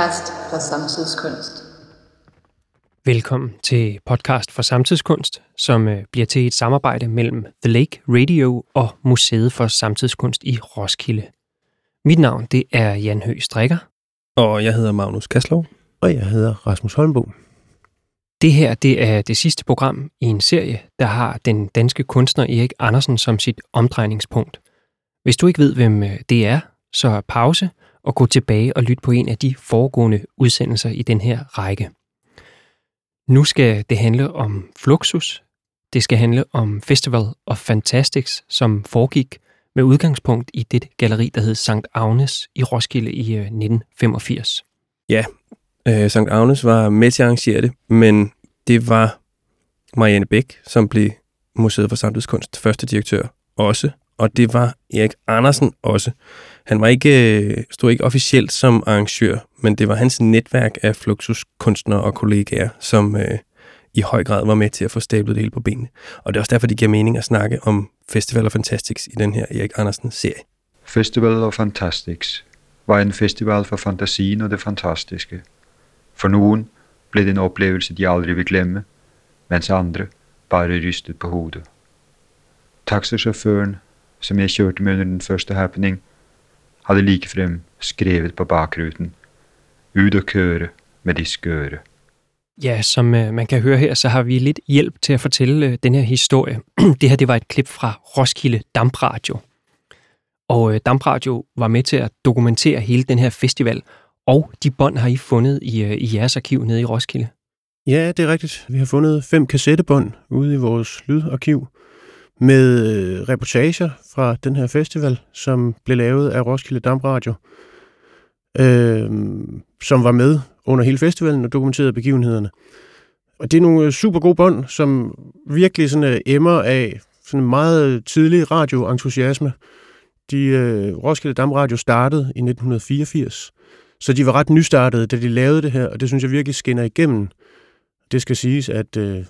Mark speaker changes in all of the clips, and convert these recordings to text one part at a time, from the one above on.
Speaker 1: podcast for samtidskunst.
Speaker 2: Velkommen til podcast for samtidskunst, som øh, bliver til et samarbejde mellem The Lake Radio og Museet for Samtidskunst i Roskilde. Mit navn det er Jan Høgh Strikker.
Speaker 3: Og jeg hedder Magnus Kaslov.
Speaker 4: Og jeg hedder Rasmus Holmbo.
Speaker 2: Det her det er det sidste program i en serie, der har den danske kunstner Erik Andersen som sit omdrejningspunkt. Hvis du ikke ved, hvem øh, det er, så pause og gå tilbage og lytte på en af de foregående udsendelser i den her række. Nu skal det handle om Fluxus. Det skal handle om Festival of Fantastics, som foregik med udgangspunkt i det galleri, der hed St. Agnes i Roskilde i
Speaker 3: øh, 1985. Ja, øh, St. Agnes var med til at arrangere det, men det var Marianne Bæk, som blev Museet for Samtidskunst første direktør også, og det var Erik Andersen også. Han var ikke, øh, stod ikke officielt som arrangør, men det var hans netværk af Fluxus kunstnere og kollegaer, som øh, i høj grad var med til at få stablet det hele på benene. Og det er også derfor, det giver mening at snakke om Festival of Fantastics i den her Erik Andersen-serie.
Speaker 5: Festival of Fantastics var en festival for fantasien og det fantastiske. For nogen blev det en oplevelse, de aldrig vil glemme, mens andre bare rystet på hovedet. Taxichaufføren, som jeg kørte med under den første happening, havde likefrem skrevet på bakruten, ud og køre med de skøre.
Speaker 2: Ja, som øh, man kan høre her, så har vi lidt hjælp til at fortælle øh, den her historie. det her det var et klip fra Roskilde Dampradio. Og øh, Dampradio var med til at dokumentere hele den her festival, og de bånd har I fundet i, øh, i jeres arkiv nede i Roskilde.
Speaker 4: Ja, det er rigtigt. Vi har fundet fem kassettebånd ude i vores lydarkiv med øh, reportager fra den her festival, som blev lavet af Roskilde Dampradio, øh, som var med under hele festivalen og dokumenterede begivenhederne. Og det er nogle øh, super gode bånd, som virkelig sådan, øh, emmer af sådan en meget tidlig radioentusiasme. De, øh, Roskilde Damradio startede i 1984, så de var ret nystartede, da de lavede det her, og det synes jeg virkelig skinner igennem. Det skal siges, at øh,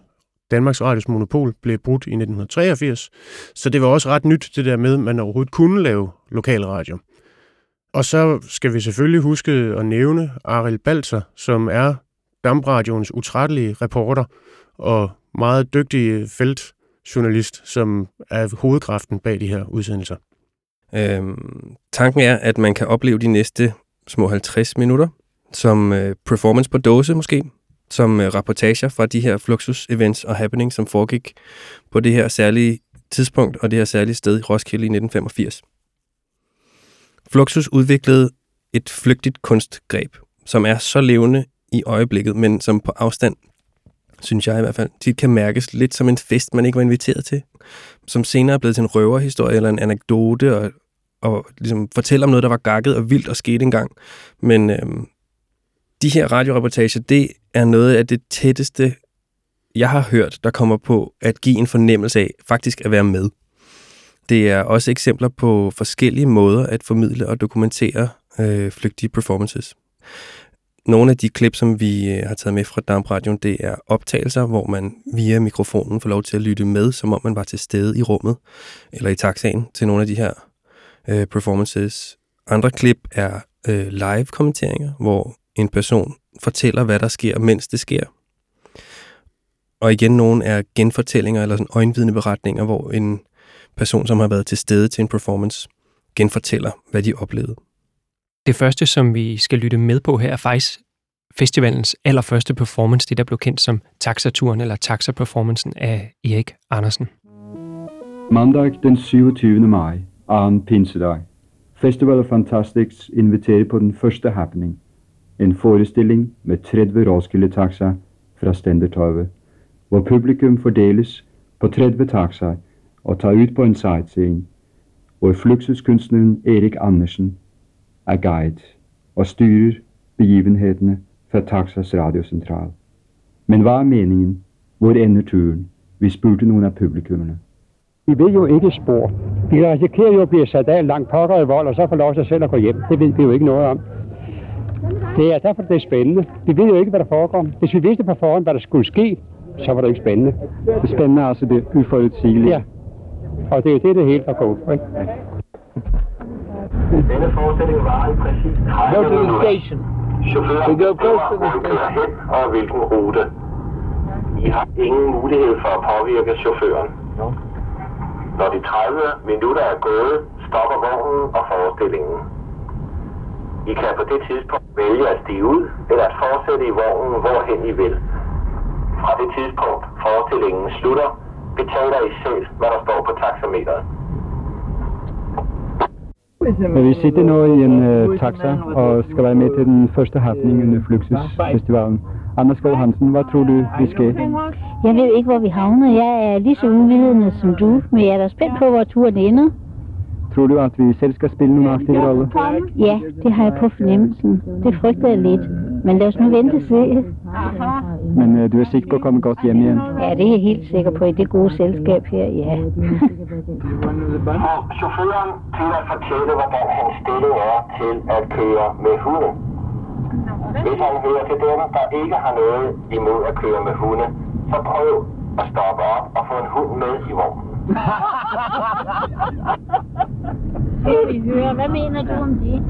Speaker 4: Danmarks Radios monopol blev brudt i 1983, så det var også ret nyt, det der med, at man overhovedet kunne lave lokalradio. Og så skal vi selvfølgelig huske at nævne Aril Balser, som er Damradioens utrættelige reporter og meget dygtig feltjournalist, som er hovedkraften bag de her udsendelser.
Speaker 3: Øhm, tanken er, at man kan opleve de næste små 50 minutter som øh, performance på dåse måske, som øh, rapportager fra de her Fluxus-events og happenings, som foregik på det her særlige tidspunkt og det her særlige sted i Roskilde i 1985. Fluxus udviklede et flygtigt kunstgreb, som er så levende i øjeblikket, men som på afstand, synes jeg i hvert fald, tit kan mærkes lidt som en fest, man ikke var inviteret til. Som senere er blevet til en røverhistorie eller en anekdote, og, og ligesom fortæller om noget, der var gakket og vildt og skete engang. Men øhm, de her radioreportager, det er noget af det tætteste, jeg har hørt, der kommer på at give en fornemmelse af faktisk at være med. Det er også eksempler på forskellige måder at formidle og dokumentere øh, flygtige performances. Nogle af de klip, som vi øh, har taget med fra Dampradion, det er optagelser, hvor man via mikrofonen får lov til at lytte med, som om man var til stede i rummet eller i taxaen til nogle af de her øh, performances. Andre klip er øh, live-kommenteringer, hvor en person fortæller, hvad der sker, mens det sker. Og igen, nogle er genfortællinger eller sådan øjenvidende beretninger, hvor en person, som har været til stede til en performance, genfortæller, hvad de oplevede.
Speaker 2: Det første, som vi skal lytte med på her, er faktisk festivalens allerførste performance, det der blev kendt som Taxaturen eller Taxa-performancen af Erik Andersen.
Speaker 6: Mandag den 27. maj, anden pinsedag. Festival of Fantastics inviterer på den første happening. En forestilling med 30 Roskilde taxa fra Stendertorvet, hvor publikum fordeles på 30 taxaer og tager ud på en sightseeing, hvor fluxuskunstneren Erik Andersen er guide og styrer begivenhederne fra Taxas radiocentral. Men hvad er meningen? Hvor ender turen? Vi spurgte nogle af publikummerne.
Speaker 7: Vi ved jo ikke spor. Vi risikerer jo at blive sat af langt pokker i vold, og så får lov til selv at gå hjem. Det ved vi jo ikke noget om. Det er derfor, det er spændende. Vi ved jo ikke, hvad der foregår. Hvis vi vidste på forhånd, hvad der skulle ske, så var det ikke spændende.
Speaker 6: Det spændende er altså det uforudsigelige.
Speaker 7: Ja, og det er jo det, det hele der går ud på, ikke?
Speaker 8: Denne forestilling var i præcis 30 minutter.
Speaker 9: Station.
Speaker 8: Chaufføren bestemmer, hvor I kører hen og hvilken rute. I har ingen mulighed for at påvirke chaufføren. Når de 30 minutter er gået, stopper vognen og forestillingen. I kan på det tidspunkt vælge at stige ud, eller at fortsætte i vognen, hvorhen I vil. Fra det tidspunkt forestillingen slutter, betaler I selv, hvad der står på taxameteret.
Speaker 6: Vi sitter nu i en uh, taxa og skal være med til den første happening under Fluxus-festivalen. Anders Skov Hansen, hvad tror du, vi skal?
Speaker 9: Jeg ved ikke, hvor vi havner. Jeg er lige så uvidende som du, men jeg er da spændt på, hvor turen ender.
Speaker 6: Tror du, at vi selv skal spille nogle aktive roller?
Speaker 9: Ja, det har jeg på fornemmelsen. Det frygter jeg lidt. Men lad os nu vente og se.
Speaker 6: Men uh, du er sikker på at komme godt hjem igen?
Speaker 9: Ja, det er jeg helt sikker på i det gode selskab her, ja.
Speaker 8: Chaufføren til at fortælle, hvordan hans stilling er til at køre med hunde. Hvis han hører til dem, der ikke har noget imod at køre med hunde, så prøv at stoppe op og få en hund med i vognen.
Speaker 9: Vi høre, hvad mener du om det?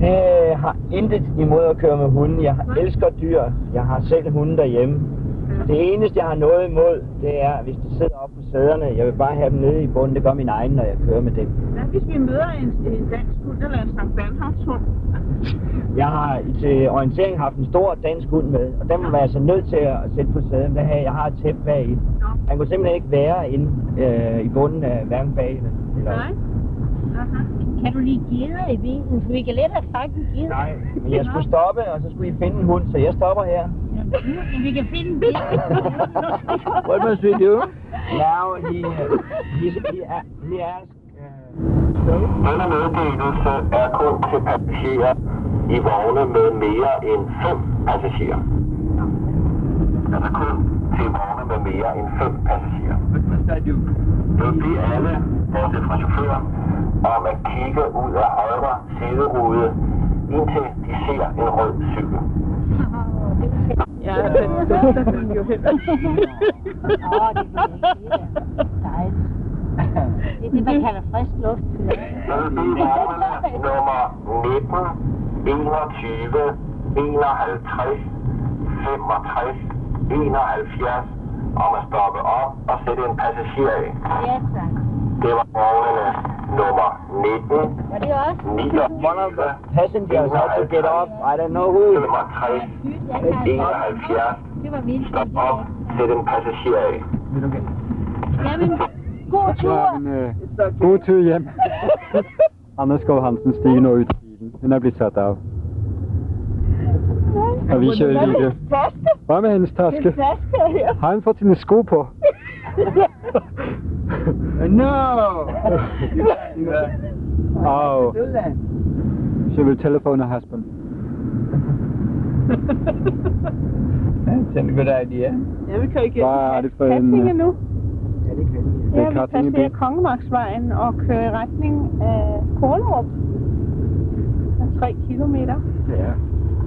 Speaker 10: Det har intet imod at køre med hunden. Jeg elsker dyr. Jeg har selv hunde derhjemme. Det eneste, jeg har noget imod, det er, hvis de sidder på sæderne. Jeg vil bare have dem nede i bunden. Det gør min egen, når jeg kører med dem.
Speaker 11: Hvad hvis vi møder en, en dansk hund eller en Sankt Bernhards hund?
Speaker 10: Jeg har i- til orientering haft en stor dansk hund med, og den var jeg så nødt til at sætte på sæden. Det her, jeg har et tæppe bag i. Han kunne simpelthen ikke være inde øh, i bunden af hverken bag eller...
Speaker 11: Nej.
Speaker 9: Kan du lige geder i bilen? For vi kan let have fanget en geder.
Speaker 10: Nej, men jeg skulle stoppe, og så skulle I finde en hund, så jeg stopper her.
Speaker 9: Jamen, vi kan finde en bil.
Speaker 10: What must we do? Now he, uh, he, he, he asked...
Speaker 8: Denne meddelelse er kun til passagerer i vogne med mere end 5 passagerer. Altså kun til vogne med mere end 5 passagerer. Jeg vil bede alle, bortset fra chaufføren, om at kigge ud af højre siderude, indtil de ser en rød cykel.
Speaker 11: Ja, den, den, den, jo heller
Speaker 9: Åh, det dig. Dejligt. Det er det, man kalder frisk luft.
Speaker 8: Nummer 19, 21, 51, 65, 71 om at stoppe op og sætte en passager af.
Speaker 9: Ja, tak.
Speaker 8: Det var vognene nummer 19,
Speaker 9: Var det også?
Speaker 8: 29,
Speaker 10: One of the passengers had to get off. I don't know who.
Speaker 8: 65, 71.
Speaker 9: Det var vildt.
Speaker 8: Stop op, sæt en passager af.
Speaker 9: Jamen, god tur.
Speaker 6: Men, uh, god tur hjem. Anders Skov Hansen stiger nu ud i bilen. Den er blevet sat af. Og vi kører lige. Hvad med hendes taske? Har han fået sine sko på?
Speaker 10: No!
Speaker 6: Oh, she will telephone her husband.
Speaker 10: That's a good idea.
Speaker 11: Ja, vi kan ikke
Speaker 6: Hvad er det for en...
Speaker 11: Kattinge nu.
Speaker 10: Ja, det kan vi.
Speaker 11: Ja, vi passerer. Kongemarksvejen og kører i retning af Kålerup. Der er tre kilometer.
Speaker 6: Ja.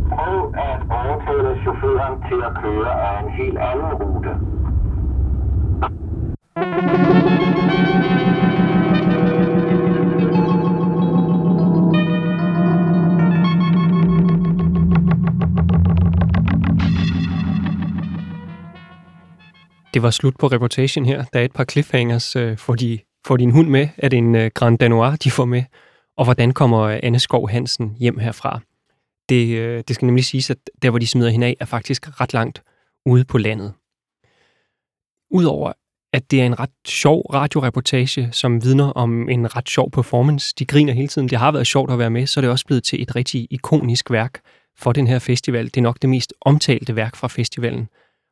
Speaker 8: Prøv at overtale chaufføren til at køre af en helt anden rute.
Speaker 2: Det var slut på reportagen her. Der er et par cliffhangers. Øh, får, de, får din hund med? Er det en øh, Grand Danois, de får med? Og hvordan kommer Anne Skov Hansen hjem herfra? Det, øh, det skal nemlig siges, at der, hvor de smider hende af, er faktisk ret langt ude på landet. Udover at det er en ret sjov radioreportage, som vidner om en ret sjov performance. De griner hele tiden. Det har været sjovt at være med, så er det også blevet til et rigtig ikonisk værk for den her festival. Det er nok det mest omtalte værk fra festivalen.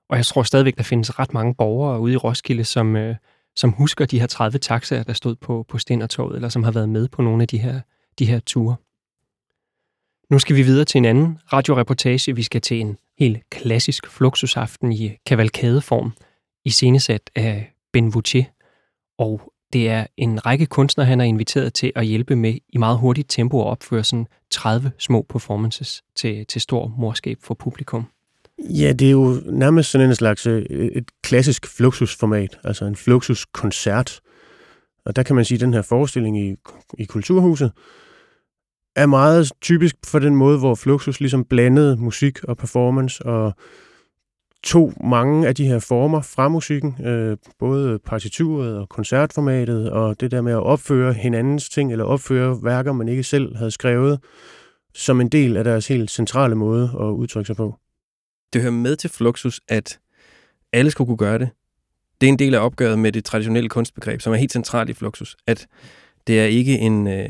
Speaker 2: Og jeg tror stadigvæk, der findes ret mange borgere ude i Roskilde, som, øh, som husker de her 30 taxaer, der stod på, på Stændertorvet, eller som har været med på nogle af de her, de her ture. Nu skal vi videre til en anden radioreportage. Vi skal til en helt klassisk fluxusaften i kavalkadeform, iscenesat af Ben Voucher. Og det er en række kunstnere, han er inviteret til at hjælpe med i meget hurtigt tempo at opføre sådan 30 små performances til, til stor morskab for publikum.
Speaker 4: Ja, det er jo nærmest sådan en slags øh, et klassisk fluxusformat, altså en fluxuskoncert. Og der kan man sige, at den her forestilling i, i Kulturhuset er meget typisk for den måde, hvor Fluxus ligesom blandede musik og performance og tog mange af de her former fra musikken, øh, både partituret og koncertformatet, og det der med at opføre hinandens ting, eller opføre værker, man ikke selv havde skrevet, som en del af deres helt centrale måde at udtrykke sig på.
Speaker 3: Det hører med til Fluxus, at alle skulle kunne gøre det. Det er en del af opgøret med det traditionelle kunstbegreb, som er helt centralt i Fluxus, at det er ikke en, øh,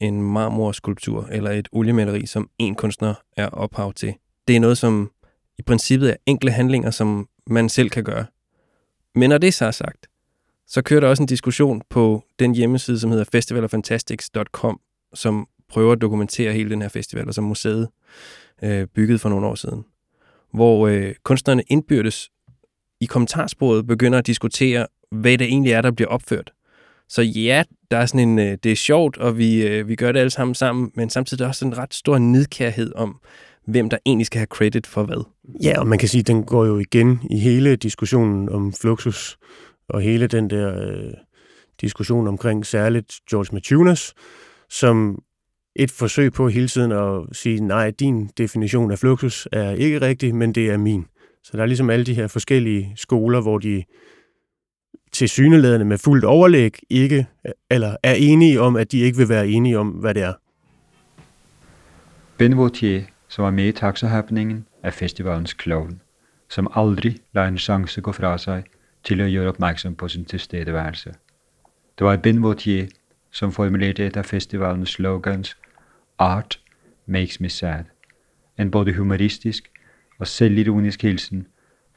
Speaker 3: en marmorskulptur eller et oliemaleri, som en kunstner er ophav til. Det er noget, som i princippet er enkle handlinger, som man selv kan gøre. Men når det så er sagt, så kører der også en diskussion på den hjemmeside, som hedder festivaloffantastics.com, som prøver at dokumentere hele den her festival, og som museet øh, byggede for nogle år siden. Hvor øh, kunstnerne indbyrdes i kommentarsporet begynder at diskutere, hvad det egentlig er, der bliver opført. Så ja, der er sådan en, øh, det er sjovt, og vi, øh, vi gør det alle sammen sammen, men samtidig er der også en ret stor nedkærhed om, hvem der egentlig skal have credit for hvad.
Speaker 4: Ja, og man kan sige, at den går jo igen i hele diskussionen om Fluxus, og hele den der øh, diskussion omkring særligt George Matunas, som et forsøg på hele tiden at sige, nej, din definition af Fluxus er ikke rigtig, men det er min. Så der er ligesom alle de her forskellige skoler, hvor de til syneladende med fuldt overlæg ikke, eller er enige om, at de ikke vil være enige om, hvad det er.
Speaker 5: Ben Vautier, som var med i taxahappeningen, er festivalens klovn, som aldrig lader en chance gå fra sig til at gøre opmærksom på sin tilstedeværelse. Det var Ben Vautier, som formulerede et af festivalens slogans Art makes me sad. En både humoristisk og selvironisk hilsen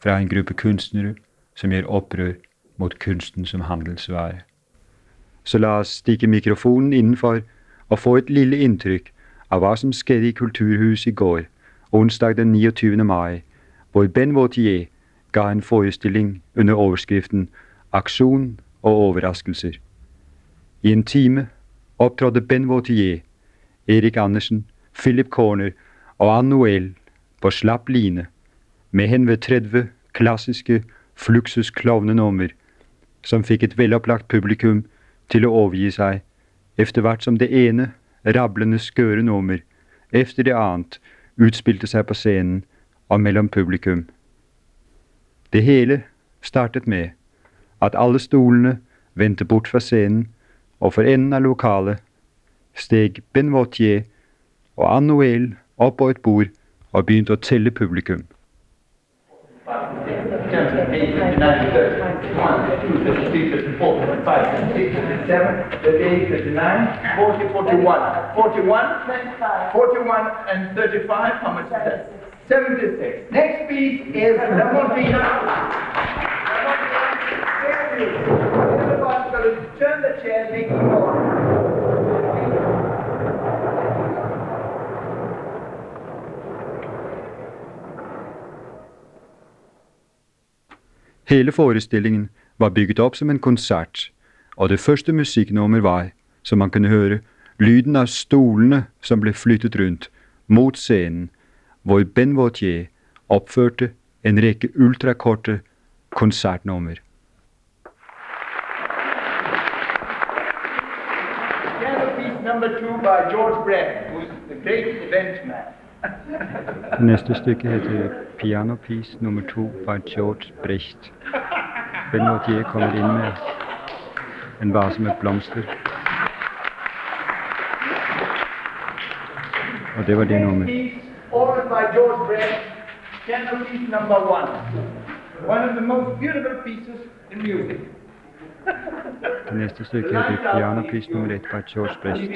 Speaker 5: fra en gruppe kunstnere, som gjør oprør mot kunsten som handelsvare. Så lad os stikke mikrofonen indenfor og få et lille indtryk af hvad som skete i Kulturhus i går, onsdag den 29. maj, hvor Ben Vautier gav en forestilling under overskriften Aktion og overraskelser. I en time optrådte Ben Vautier, Erik Andersen, Philip Corner og Anne Noel på slap line med hen ved 30 klassiske Fluxus klovnenummer som fik et veloplagt publikum til at overgive sig, efter hvert som det ene rablende skøre nummer efter det andet udspilte sig på scenen og mellem publikum. Det hele startet med, at alle stolene vendte bort fra scenen, og for enden af lokalet steg Ben Vautier og Anne Noël op på et bord og begyndte at tælle publikum.
Speaker 12: 57, 58, 59, 60, 51, 52, 53, 54, 55, 40, 41. 41? 35. 41 and 35, how much is that? 76. Next piece is double Lamontina, thank you. Everybody's going to turn the chair, make it more.
Speaker 5: Hele forestillingen var bygget op som en koncert, og det første musiknummer var, som man kunne høre, lyden af stolene som blev flyttet rundt mot scenen, hvor Ben Vautier opførte en rekke ultrakorte konsertnummer.
Speaker 12: Piece number two by George Brett, who's the great event man.
Speaker 5: Næste stykke heter Piano Piece nummer 2 by George Brecht. Ben Vautier kommer ind med en vase med blomster. Og det var det nummer.
Speaker 12: Ordered by George Brett, piano piece number one. One of the most beautiful pieces in music.
Speaker 5: Det næste stykke heter Piano Piece nummer 1 by George Brecht.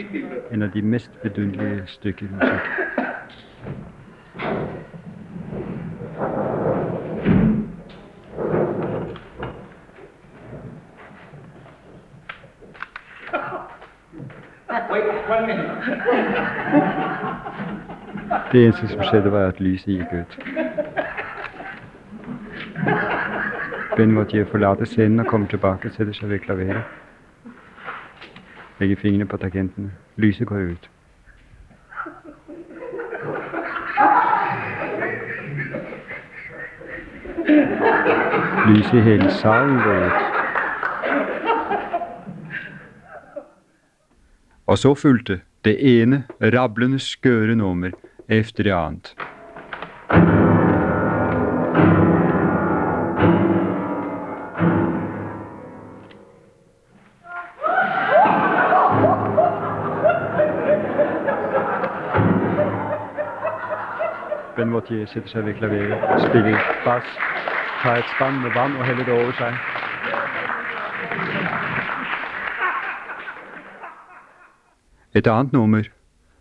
Speaker 5: En af de mest vidunderlige stykker i musik.
Speaker 12: Wait one minute.
Speaker 5: Det eneste, som skjedde, var at lyset gik gødt. Ben jeg forlade scenen og komme tilbage og sætte sig ved klaveret. Lægge fingrene på tangenterne. Lyset går ud. Lyset i hele. Og så fulgte Det ene rablende skøre nummer efter det andet. Ben Vautier sætter sig ved klaveret, spiller bas, tager et spand med vand og hælder det over sig. Et andet nummer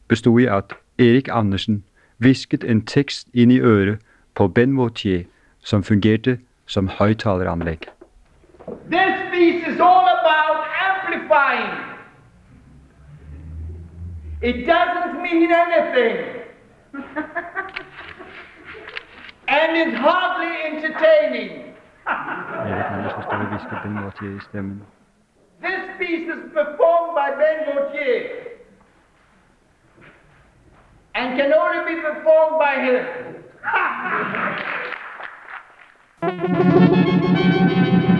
Speaker 5: bestod i at Erik Andersen visket en tekst ind i øret på Ben Vautier, som fungerede som højtaleranlæg.
Speaker 12: This piece is all about amplifying. It doesn't mean anything. And it's hardly entertaining. This piece is performed by Ben Gautier and can only be performed by him.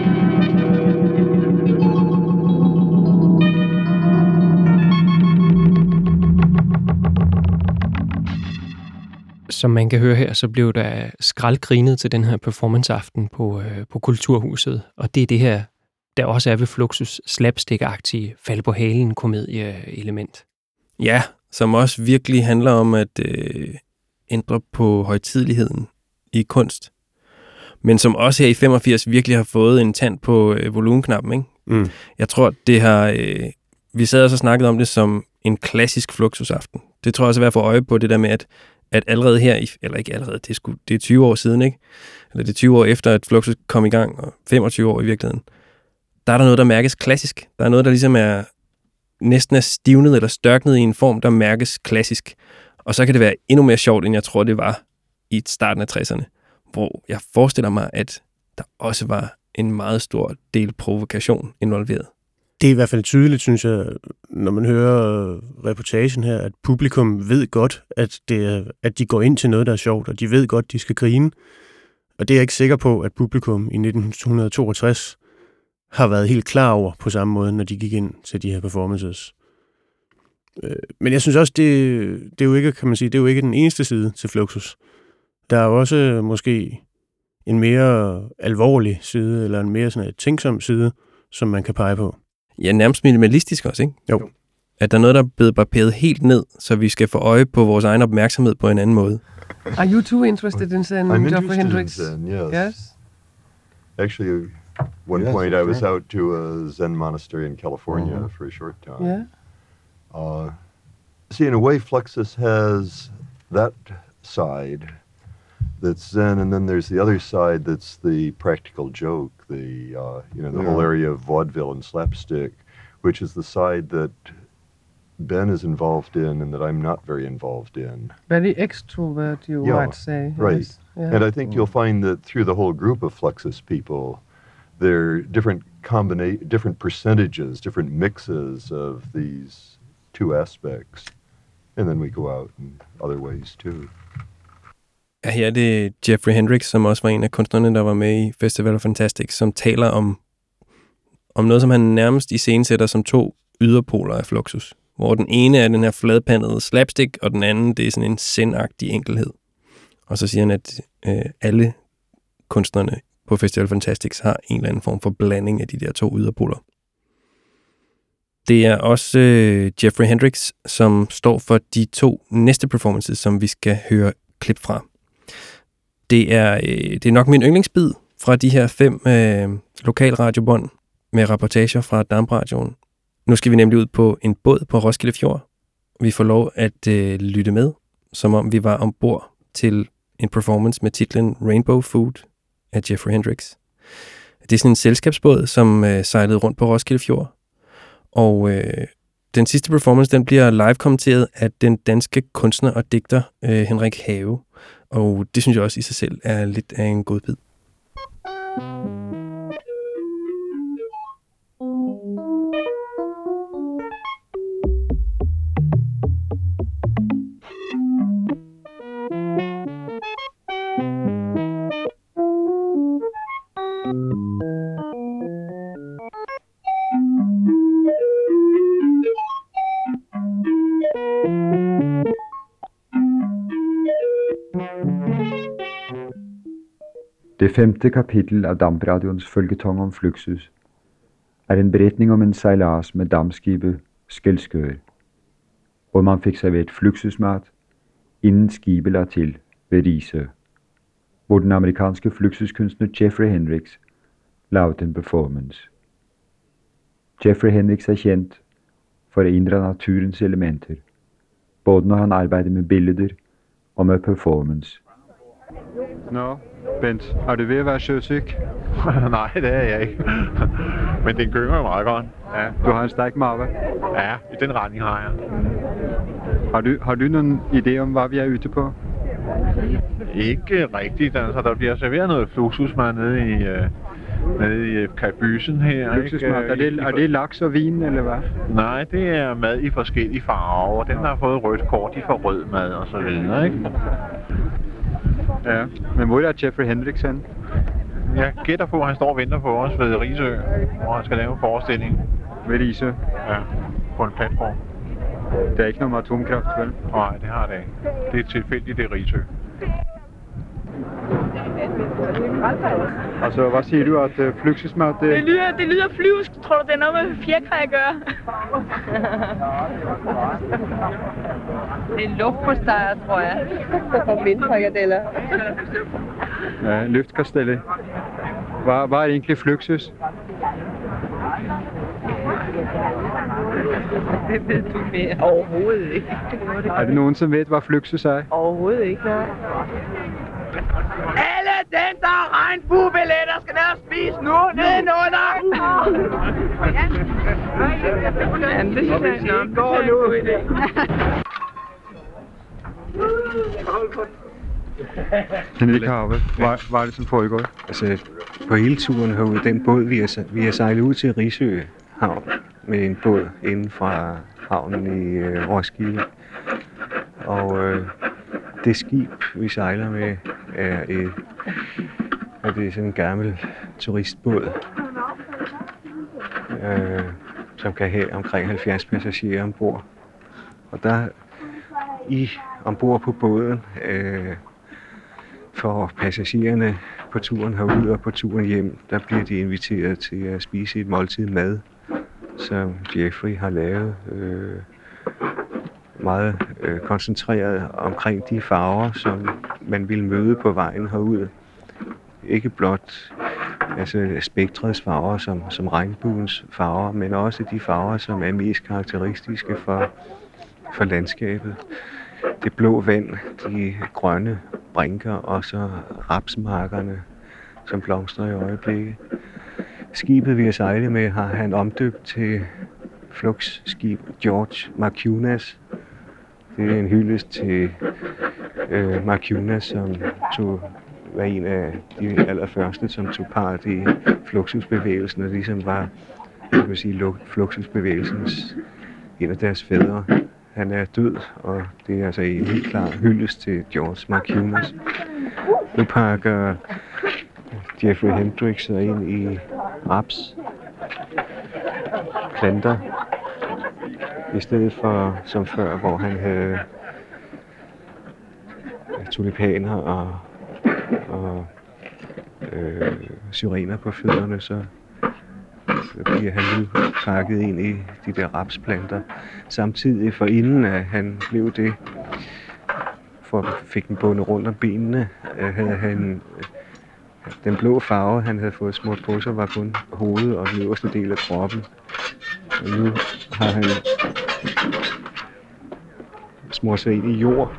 Speaker 2: Som man kan høre her, så blev der skraldgrinet til den her performanceaften på, øh, på Kulturhuset. Og det er det her, der også er ved Fluxus slapstick-agtige fald på halen komedie-element.
Speaker 3: Ja, som også virkelig handler om at øh, ændre på højtidligheden i kunst. Men som også her i 85 virkelig har fået en tand på øh, volumenknappen. Ikke?
Speaker 4: Mm.
Speaker 3: Jeg tror, det har... Øh, vi sad også og snakkede om det som en klassisk fluxusaften. Det tror jeg også er værd at få øje på, det der med, at, at allerede her, i, eller ikke allerede, det er, sgu, det er 20 år siden, ikke? Eller det er 20 år efter, at Fluxus kom i gang, og 25 år i virkeligheden. Der er der noget, der mærkes klassisk. Der er noget, der ligesom er næsten er stivnet eller størknet i en form, der mærkes klassisk. Og så kan det være endnu mere sjovt, end jeg tror, det var i starten af 60'erne, hvor jeg forestiller mig, at der også var en meget stor del provokation involveret.
Speaker 4: Det er i hvert fald tydeligt, synes jeg, når man hører øh, reportagen her, at publikum ved godt, at, det er, at de går ind til noget, der er sjovt, og de ved godt, de skal grine. Og det er jeg ikke sikker på, at publikum i 1962 har været helt klar over på samme måde, når de gik ind til de her performances. Øh, men jeg synes også, det, det er jo ikke, kan man sige, det er jo ikke den eneste side til Fluxus. Der er jo også øh, måske en mere alvorlig side, eller en mere sådan et tænksom side, som man kan pege på.
Speaker 3: Ja, nærmest minimalistisk også, ikke?
Speaker 4: Jo.
Speaker 3: At der er noget, der er blevet barberet helt ned, så vi skal få øje på vores egen opmærksomhed på en anden måde.
Speaker 13: Are you too interested in Zen,
Speaker 14: I'm
Speaker 13: Geoffrey
Speaker 14: interested in
Speaker 13: Hendricks?
Speaker 14: Zen, yes.
Speaker 13: Yes?
Speaker 14: Actually, one
Speaker 13: Yes,
Speaker 14: point I was out to a Zen monastery in California
Speaker 13: Mhm.
Speaker 14: for a short time.
Speaker 13: Yeah.
Speaker 14: Uh, see, in a way, Fluxus has that side that's Zen, and then there's the other side that's the practical joke, the uh, you know the whole area of vaudeville and slapstick, which is the side that Ben is involved in and that I'm not very involved in.
Speaker 13: Very extrovert, you might say.
Speaker 14: Right.
Speaker 13: Yes. Yeah.
Speaker 14: And I think you'll find that through the whole group of Fluxus people, there are different combina- different percentages, different mixes of these two aspects. And then we go out in other ways too.
Speaker 3: Ja, her er det Jeffrey Hendricks, som også var en af kunstnerne, der var med i Festival of Fantastic, som taler om, om noget, som han nærmest iscenesætter som to yderpoler af Fluxus. Hvor den ene er den her fladpandede slapstick, og den anden, det er sådan en sindagtig enkelhed. Og så siger han, at øh, alle kunstnerne på Festival of Fantastics har en eller anden form for blanding af de der to yderpoler. Det er også øh, Jeffrey Hendricks, som står for de to næste performances, som vi skal høre klip fra. Det er, øh, det er nok min yndlingsbid fra de her fem øh, lokalradiobånd med rapportager fra Dampradioen. Nu skal vi nemlig ud på en båd på Roskilde Fjord. Vi får lov at øh, lytte med, som om vi var ombord til en performance med titlen Rainbow Food af Jeffrey Hendrix. Det er sådan en selskabsbåd, som øh, sejlede rundt på Roskilde Fjord. Og øh, den sidste performance, den bliver live kommenteret af den danske kunstner og digter øh, Henrik Have. Og det synes jeg også i sig selv er lidt af en god bid.
Speaker 15: Thank you.
Speaker 5: Femte kapitel av Dampradions følgetong om Fluxus er en beretning om en sejlads med dammskibet Skelskør, hvor man fik serveret Fluxusmat, inden skibet la til ved Risø, hvor den amerikanske Fluxuskunstner Jeffrey Hendricks lavede en performance. Jeffrey Hendricks er kendt for at indre naturens elementer, både når han arbejder med billeder og med performance.
Speaker 16: No. Bent, er du ved at være søsyg?
Speaker 15: Nej, det er jeg ikke. Men den gynger jo meget godt. Ja.
Speaker 16: Du har en stærk mave.
Speaker 15: Ja, i den retning har jeg.
Speaker 16: Har du, har du nogen idé om, hvad vi er ute på?
Speaker 15: Ikke rigtigt. Altså, der bliver serveret noget fluxusmad nede i, øh, nede i kabysen her.
Speaker 16: Fluxusmad,
Speaker 15: ikke?
Speaker 16: er det, er det laks og vin, eller hvad?
Speaker 15: Nej, det er mad i forskellige farver. Den, der har fået rødt kort, de får rød mad og så videre, ikke?
Speaker 16: Ja, men hvor er Jeffrey Hendricks henne?
Speaker 15: Jeg gætter på, at han står og venter på os ved Risø, hvor han skal lave en forestilling.
Speaker 16: Ved Risø?
Speaker 15: Ja, på en platform.
Speaker 16: Der er ikke noget med atomkraft, vel?
Speaker 15: Nej, det har det ikke. Det er tilfældigt, det er Risø.
Speaker 16: Altså, hvad siger du, at uh, fluxusmad, det...
Speaker 1: Det lyder, det lyder flyvsk. Tror du, det er noget med fjerkræ at gøre? det er luftpostejer, tror jeg. Og vindfrikadeller.
Speaker 16: Ja, luftkasteller. Hvad, hvad er egentlig fluxus?
Speaker 1: Det ved du mere. Overhovedet ikke.
Speaker 16: Er det nogen, som ved, hvad fluxus er?
Speaker 1: Overhovedet ikke, nej.
Speaker 17: Alle dem, der har regnbuebilletter, skal ned og spise nu nedenunder.
Speaker 1: Jamen, det synes jeg
Speaker 17: I ikke går nu.
Speaker 16: Den ikke har hvad, hvad er det, som foregår?
Speaker 18: Altså, på hele turen herude, den båd, vi har, vi har sejlet ud til Risø havn med en båd inden fra havnen i øh, Roskilde. Og øh, det skib, vi sejler med, er, et, er det sådan en gammel turistbåd, øh, som kan have omkring 70 passagerer ombord. Og der i ombord på båden øh, for passagererne på turen herud og på turen hjem, der bliver de inviteret til at spise et måltid mad, som Jeffrey har lavet øh, meget øh, koncentreret omkring de farver, som man vil møde på vejen herud. Ikke blot altså spektrets farver som, som regnbuens farver, men også de farver, som er mest karakteristiske for, for landskabet. Det blå vand, de grønne brinker og så rapsmarkerne, som blomstrer i øjeblikket. Skibet, vi har sejlet med, har han omdøbt til flugtskib George Marcunas. Det er en hyldest til øh, Marcunas, som tog, var en af de allerførste, som tog part i fluxusbevægelsen, og ligesom var kan man sige, fluxusbevægelsens en af deres fædre. Han er død, og det er altså en helt klar hyldest til George Marcunas. Nu pakker Jeffrey Hendricks sig ind i raps planter, i stedet for som før, hvor han havde øh, tulipaner og, og øh, syrener på fødderne, så bliver han nu pakket ind i de der rapsplanter. Samtidig for inden at han blev det, for fik den bundet rundt om benene, øh, havde han øh, den blå farve, han havde fået smurt på sig, var kun hovedet og den øverste del af kroppen. Og nu har han smurt sig ind i jord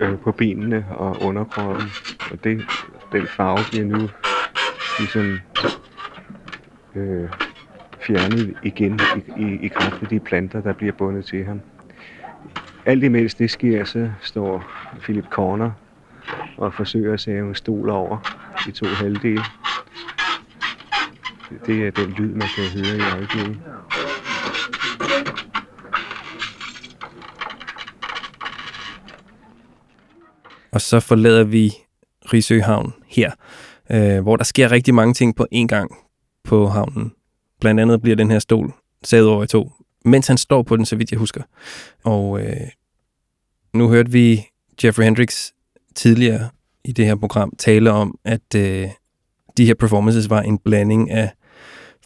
Speaker 18: øh, på benene og underkroppen. Og det, den farve bliver nu ligesom øh, fjernet igen i, i, i kraft af de planter, der bliver bundet til ham. Alt imens det sker, så står Philip Corner og forsøger at sæve en stol over i to halvdele. Det er den lyd, man kan høre i øjeblikket. Og så forlader vi Risø Havn her, øh, hvor der sker rigtig mange ting på én gang på havnen. Blandt andet bliver den her stol savet over i to, mens han står på den, så vidt jeg husker. Og øh, nu hørte vi Jeffrey Hendricks tidligere
Speaker 3: i det her program tale om, at øh, de her performances var en blanding af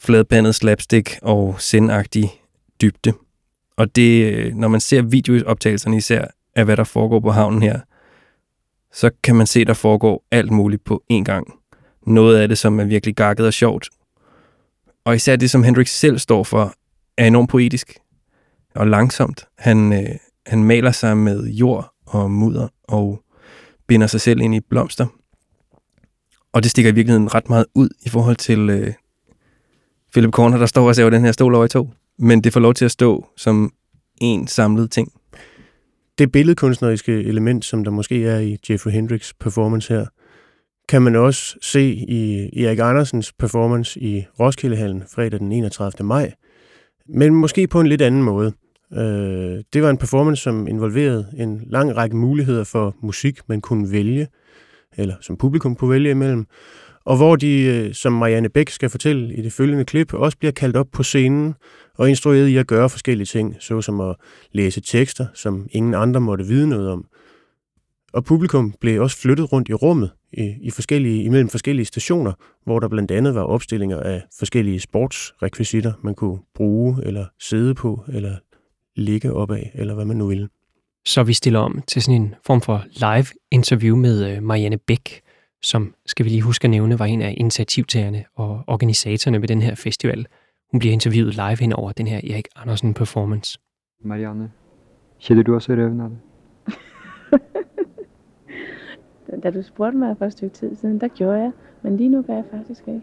Speaker 3: fladpandet slapstick og sindagtig dybde. Og det, øh, når man ser videooptagelserne især af, hvad der foregår på havnen her, så kan man se, der foregår alt muligt på én gang. Noget af det, som er virkelig gakket og sjovt. Og især det, som Hendrix selv står for, er enormt poetisk og langsomt. Han, øh, han maler sig med jord og mudder og binder sig selv ind i blomster. Og det stikker i virkeligheden ret meget ud i forhold til øh, Philip Corner, der står og ser den her stol over i to. Men det får lov til at stå som en samlet ting.
Speaker 4: Det billedkunstneriske element, som der måske er i Jeffrey Hendricks performance her, kan man også se i Erik Andersens performance i Roskildehallen fredag den 31. maj, men måske på en lidt anden måde. Øh, det var en performance, som involverede en lang række muligheder for musik, man kunne vælge, eller som publikum kunne vælge imellem, og hvor de, øh, som Marianne Bæk skal fortælle i det følgende klip, også bliver kaldt op på scenen og instrueret i at gøre forskellige ting, såsom at læse tekster, som ingen andre måtte vide noget om. Og publikum blev også flyttet rundt i rummet i, i forskellige, imellem forskellige stationer, hvor der blandt andet var opstillinger af forskellige sportsrekvisitter, man kunne bruge eller sidde på eller ligge op af, eller hvad man nu vil.
Speaker 2: Så vi stiller om til sådan en form for live interview med øh, Marianne Bæk, som, skal vi lige huske at nævne, var en af initiativtagerne og organisatorerne ved den her festival. Hun bliver interviewet live hen over den her Erik Andersen performance.
Speaker 5: Marianne, kender du også røven af det?
Speaker 19: da du spurgte mig for et stykke tid siden, der gjorde jeg. Men lige nu gør jeg faktisk ikke.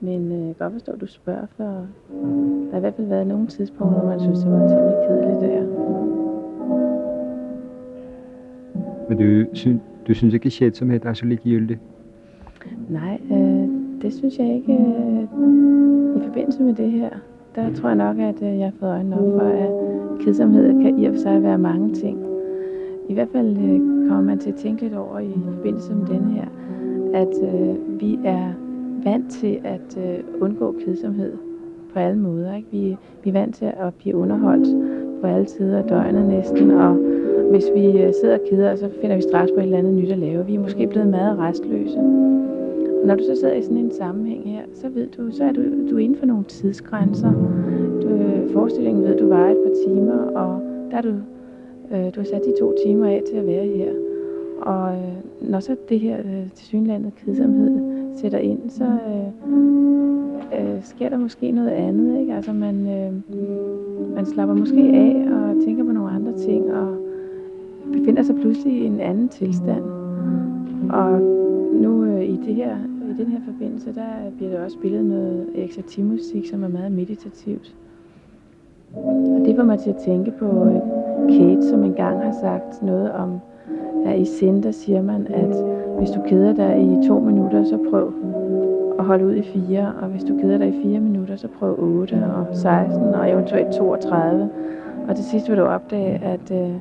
Speaker 19: Men øh, jeg kan godt forstå, at du spørger, for der har i hvert fald været nogle tidspunkter, hvor man synes, det var temmelig kedeligt der.
Speaker 5: Men du, synes, du synes ikke, at kjedsomhed er så ligegyldig?
Speaker 19: Nej, øh, det synes jeg ikke. Øh. I forbindelse med det her, der tror jeg nok, at øh, jeg har fået øjnene op for, at kedsomhed kan i og for sig være mange ting. I hvert fald øh, kommer man til at tænke lidt over i forbindelse med den her, at øh, vi er vant til at øh, undgå kedsomhed på alle måder. Ikke? Vi, vi er vant til at blive underholdt på alle tider af døgnet næsten, og hvis vi øh, sidder og keder, så finder vi straks på et eller andet nyt at lave. Vi er måske blevet meget restløse. Og når du så sidder i sådan en sammenhæng her, så ved du, så er du, du er inden for nogle tidsgrænser. Du, øh, forestillingen ved, du var et par timer, og der er du, øh, du har sat de to timer af til at være her. Og øh, når så det her øh, tilsyneladende kedsomhed sætter ind, så øh, øh, sker der måske noget andet. Ikke? Altså man, øh, man slapper måske af og tænker på nogle andre ting, og befinder sig pludselig i en anden tilstand. Og nu øh, i, det her, i den her forbindelse, der bliver der også spillet noget eksativmusik, som er meget meditativt. Og det får mig til at tænke på øh, Kate, som engang har sagt noget om, at i sind, der siger man, at hvis du keder dig i to minutter, så prøv at holde ud i fire, og hvis du keder dig i fire minutter, så prøv 8 og 16 og eventuelt 32. Og til sidst vil du opdage, at øh,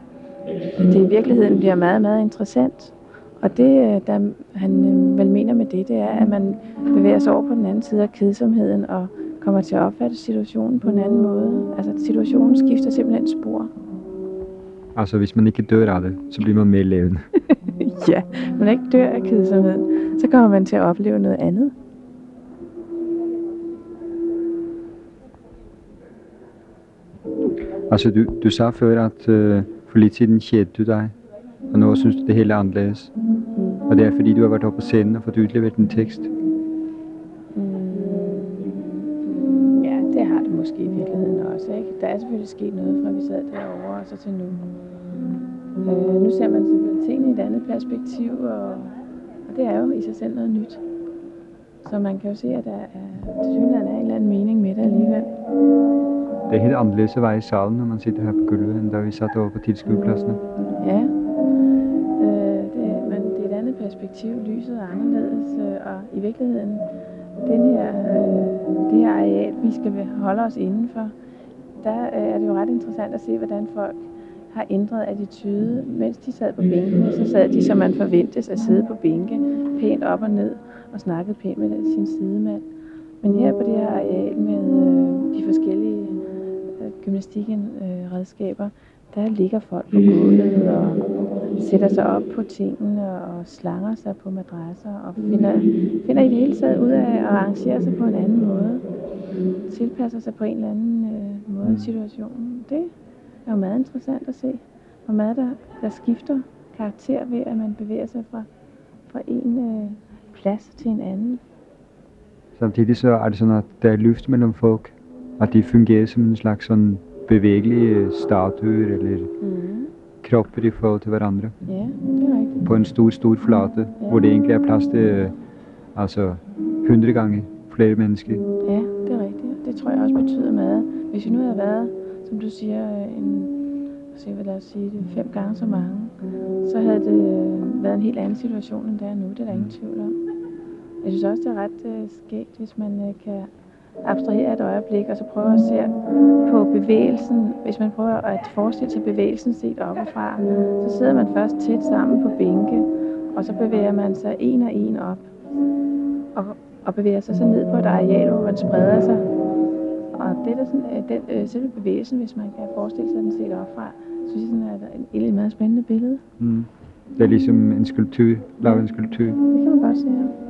Speaker 19: det i virkeligheden bliver meget, meget interessant. Og det, øh, der han øh, vel mener med det, det er, at man bevæger sig over på den anden side af kedsomheden og kommer til at opfatte situationen på en anden måde. Altså situationen skifter simpelthen spor.
Speaker 5: Altså hvis man ikke dør af det, så bliver man mere levende.
Speaker 19: ja, man ikke dør af kedsomheden, så kommer man til at opleve noget andet.
Speaker 5: Altså du, du sagde før, at uh, for lidt siden kjedte du dig, og nu synes du det hele er anderledes. Og det er fordi du har været oppe på scenen og fået udleveret en tekst.
Speaker 19: Mm, ja, det har det måske i virkeligheden også. Ikke? Der er selvfølgelig sket noget fra vi sad derovre og så til nu. Øh, nu ser man selvfølgelig tingene i et andet perspektiv, og, og det er jo i sig selv noget nyt. Så man kan jo se, at der er, til synligheden er en eller anden mening med det alligevel.
Speaker 5: Det er helt anderledes at være i salen, når man sitter her på gulvet, end da vi satte over på tilskuerpladsene.
Speaker 19: Ja, øh, det, men det er et andet perspektiv. Lyset er anderledes, øh, og i virkeligheden, den her, øh, det her areal, vi skal holde os indenfor, der øh, er det jo ret interessant at se, hvordan folk har ændret attitude. Mens de sad på bænkene, så sad de, som man forventes at sidde på bænke, pænt op og ned og snakkede pænt med sin sidemand. Men her på det her areal med øh, de forskellige gymnastikredskaber, øh, der ligger folk på gulvet og sætter sig op på tingene og slanger sig på madrasser og finder, finder i det hele taget ud af at arrangere sig på en anden måde. Tilpasser sig på en eller anden øh, måde situationen. Det er jo meget interessant at se, hvor meget der, der skifter karakter ved, at man bevæger sig fra, fra en øh, plads til en anden.
Speaker 6: Samtidig så er det sådan, at der er luft mellem folk, at de fungerer som en slags sådan bevægelige statuer eller
Speaker 19: mm.
Speaker 6: kropper i forhold til hverandre.
Speaker 19: Ja, det er rigtigt.
Speaker 6: På en stor, stor flate, ja. hvor det egentlig er plads til øh, altså 100 gange flere mennesker.
Speaker 19: Ja, det er rigtigt. Det tror jeg også betyder meget. Hvis vi nu havde været, som du siger, en, se, hvad lad os sige det, fem gange så mange, så havde det øh, været en helt anden situation, end det er nu. Det er der ingen tvivl om. Jeg synes også, det er ret uh, skægt, hvis man uh, kan abstrahere et øjeblik, og så prøve at se på bevægelsen. Hvis man prøver at forestille sig bevægelsen set oppefra, så sidder man først tæt sammen på bænke, og så bevæger man sig en og en op, og, og bevæger sig så ned på et areal, hvor man spreder sig. Og det er sådan, den, øh, selve bevægelsen, hvis man kan forestille sig den set oppefra, synes jeg sådan, er et, et meget spændende billede.
Speaker 6: Mm. Det er ligesom en skulptur, lave en skulptur. Det
Speaker 19: kan man godt se, ja.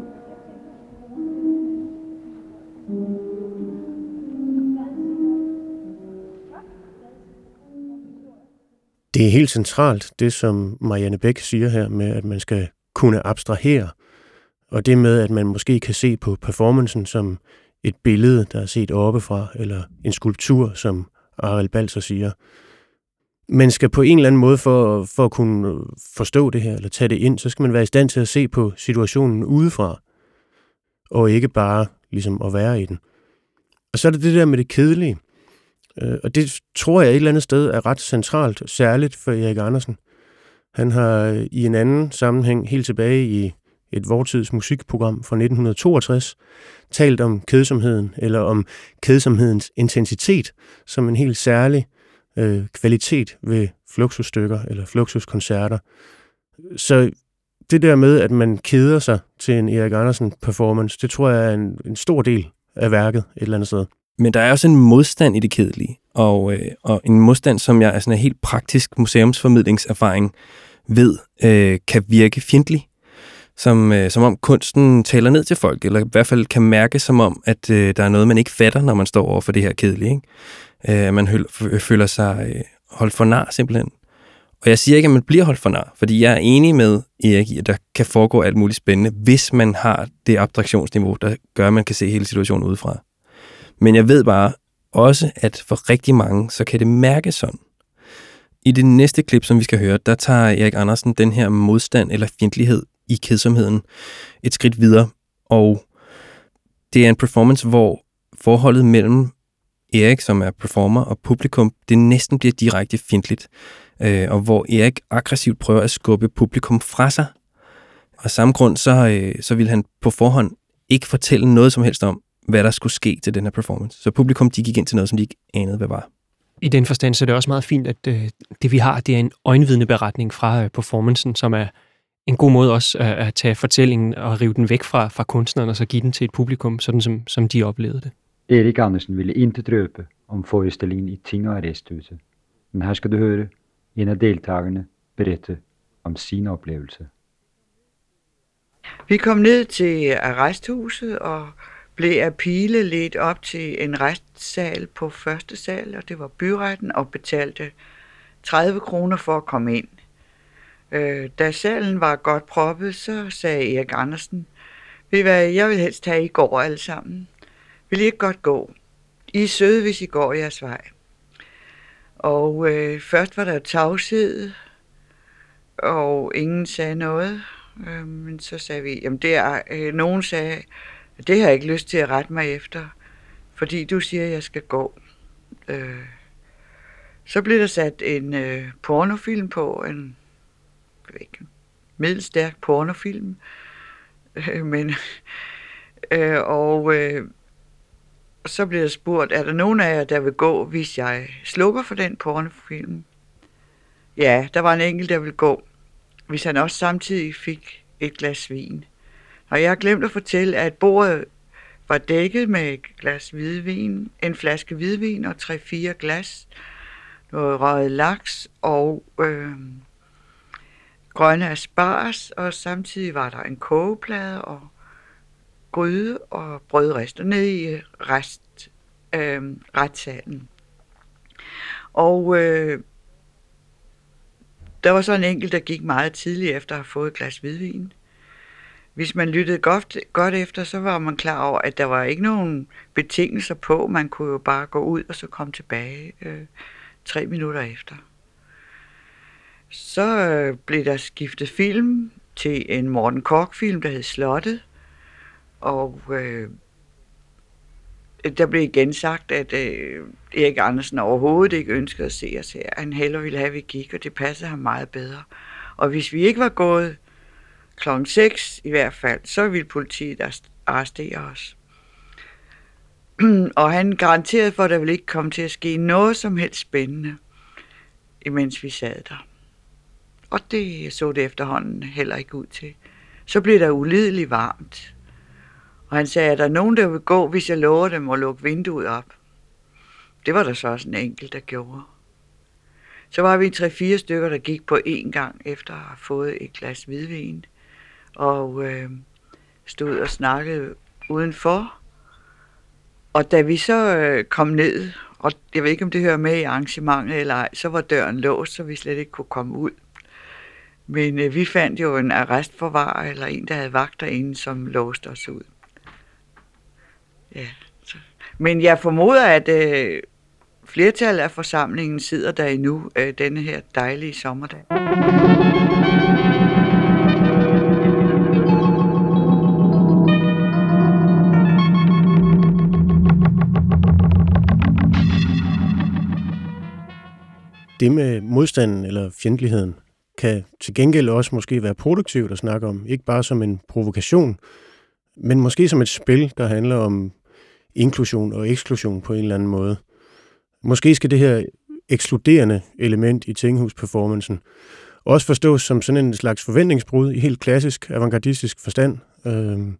Speaker 4: Det er helt centralt, det som Marianne Bæk siger her med, at man skal kunne abstrahere, og det med, at man måske kan se på performancen som et billede, der er set oppefra, eller en skulptur, som Ariel Balser siger. Man skal på en eller anden måde, for, for at kunne øh, forstå det her, eller tage det ind, så skal man være i stand til at se på situationen udefra, og ikke bare ligesom at være i den. Og så er det det der med det kedelige. Øh, og det tror jeg et eller andet sted er ret centralt, særligt for Erik Andersen. Han har øh, i en anden sammenhæng helt tilbage i et vortids musikprogram fra 1962 talt om kedsomheden, eller om kedsomhedens intensitet, som en helt særlig øh, kvalitet ved fluxusstykker eller fluxuskoncerter. Så det der med, at man keder sig til en Erik Andersen performance, det tror jeg er en, en stor del af værket et eller andet sted.
Speaker 3: Men der er også en modstand i det kedelige, og, øh, og en modstand, som jeg er sådan en helt praktisk museumsformidlingserfaring ved, øh, kan virke fjendtlig. Som, øh, som om kunsten taler ned til folk, eller i hvert fald kan mærke som om, at øh, der er noget, man ikke fatter, når man står over for det her kedelige. Ikke? Øh, man høl, føler sig øh, holdt for nar simpelthen. Og jeg siger ikke, at man bliver holdt for nar, fordi jeg er enig med Erik i, at der kan foregå alt muligt spændende, hvis man har det abstraktionsniveau, der gør, at man kan se hele situationen udefra. Men jeg ved bare også, at for rigtig mange, så kan det mærkes sådan. I det næste klip, som vi skal høre, der tager Erik Andersen den her modstand eller fjendtlighed i kedsomheden et skridt videre. Og det er en performance, hvor forholdet mellem Erik, som er performer, og publikum, det næsten bliver direkte fjendtligt. Øh, og hvor Erik aggressivt prøver at skubbe publikum fra sig. Og af samme grund, så, øh, så vil han på forhånd ikke fortælle noget som helst om, hvad der skulle ske til den her performance. Så publikum de gik ind til noget, som de ikke anede, hvad var.
Speaker 2: I den forstand så er det også meget fint, at øh, det vi har, det er en øjenvidneberetning fra øh, performancen, som er en god måde også at, at tage fortællingen og rive den væk fra, fra kunstneren, og så give den til et publikum, sådan som, som de oplevede det.
Speaker 6: Erik Andersen ville inte drøbe om forestillingen i Ting og Arresthuset. Men her skal du høre en af deltagerne berette om sin oplevelse.
Speaker 20: Vi kom ned til arresthuset og blev af pile lidt op til en retssal på første sal, og det var byretten, og betalte 30 kroner for at komme ind. Øh, da salen var godt proppet, så sagde Erik Andersen, ved hvad, jeg vil helst have, I går alle sammen. Vil I ikke godt gå? I er søde, hvis I går jeres vej. Og øh, først var der tavshed, og ingen sagde noget. Øh, men så sagde vi, jamen det er, øh, nogen sagde, det har jeg ikke lyst til at rette mig efter, fordi du siger, at jeg skal gå. Øh, så blev der sat en øh, pornofilm på, en ikke, middelstærk pornofilm, øh, men øh, og øh, så blev jeg spurgt, er der nogen af jer, der vil gå, hvis jeg slukker for den pornofilm? Ja, der var en enkelt, der ville gå, hvis han også samtidig fik et glas vin. Og jeg har glemt at fortælle, at bordet var dækket med et glas hvidvin, en flaske hvidvin og tre-fire glas. noget røget laks og øh, grønne asparges, og samtidig var der en kogeplade og gryde og brødrester nede i rest, øh, retssalen. Og øh, der var så en enkelt, der gik meget tidligt efter at have fået et glas hvidvin. Hvis man lyttede godt, godt efter, så var man klar over, at der var ikke nogen betingelser på. Man kunne jo bare gå ud og så komme tilbage øh, tre minutter efter. Så øh, blev der skiftet film til en Morten Kork-film, der hed Slottet. Og øh, der blev igen sagt, at øh, Erik Andersen overhovedet ikke ønskede at se os her. Han hellere ville have, at vi gik, og det passede ham meget bedre. Og hvis vi ikke var gået klokken 6 i hvert fald, så ville politiet arrestere os. og han garanterede for, at der ville ikke komme til at ske noget som helst spændende, imens vi sad der. Og det så det efterhånden heller ikke ud til. Så blev der ulideligt varmt. Og han sagde, at der er nogen, der vil gå, hvis jeg lover dem at lukke vinduet op. Det var der så også en enkelt, der gjorde. Så var vi tre-fire stykker, der gik på én gang efter at have fået et glas hvidvin. Og øh, stod og snakkede udenfor. Og da vi så øh, kom ned, og jeg ved ikke, om det hører med i arrangementet eller ej, så var døren låst, så vi slet ikke kunne komme ud. Men øh, vi fandt jo en arrestforvarer eller en, der havde vagt derinde, som låste os ud. Ja. Men jeg formoder, at øh, flertallet af forsamlingen sidder der endnu øh, denne her dejlige sommerdag.
Speaker 4: Det med modstanden eller fjendtligheden kan til gengæld også måske være produktivt at snakke om. Ikke bare som en provokation, men måske som et spil, der handler om inklusion og eksklusion på en eller anden måde. Måske skal det her ekskluderende element i tinghusperformancen også forstås som sådan en slags forventningsbrud i helt klassisk avantgardistisk forstand. Øhm,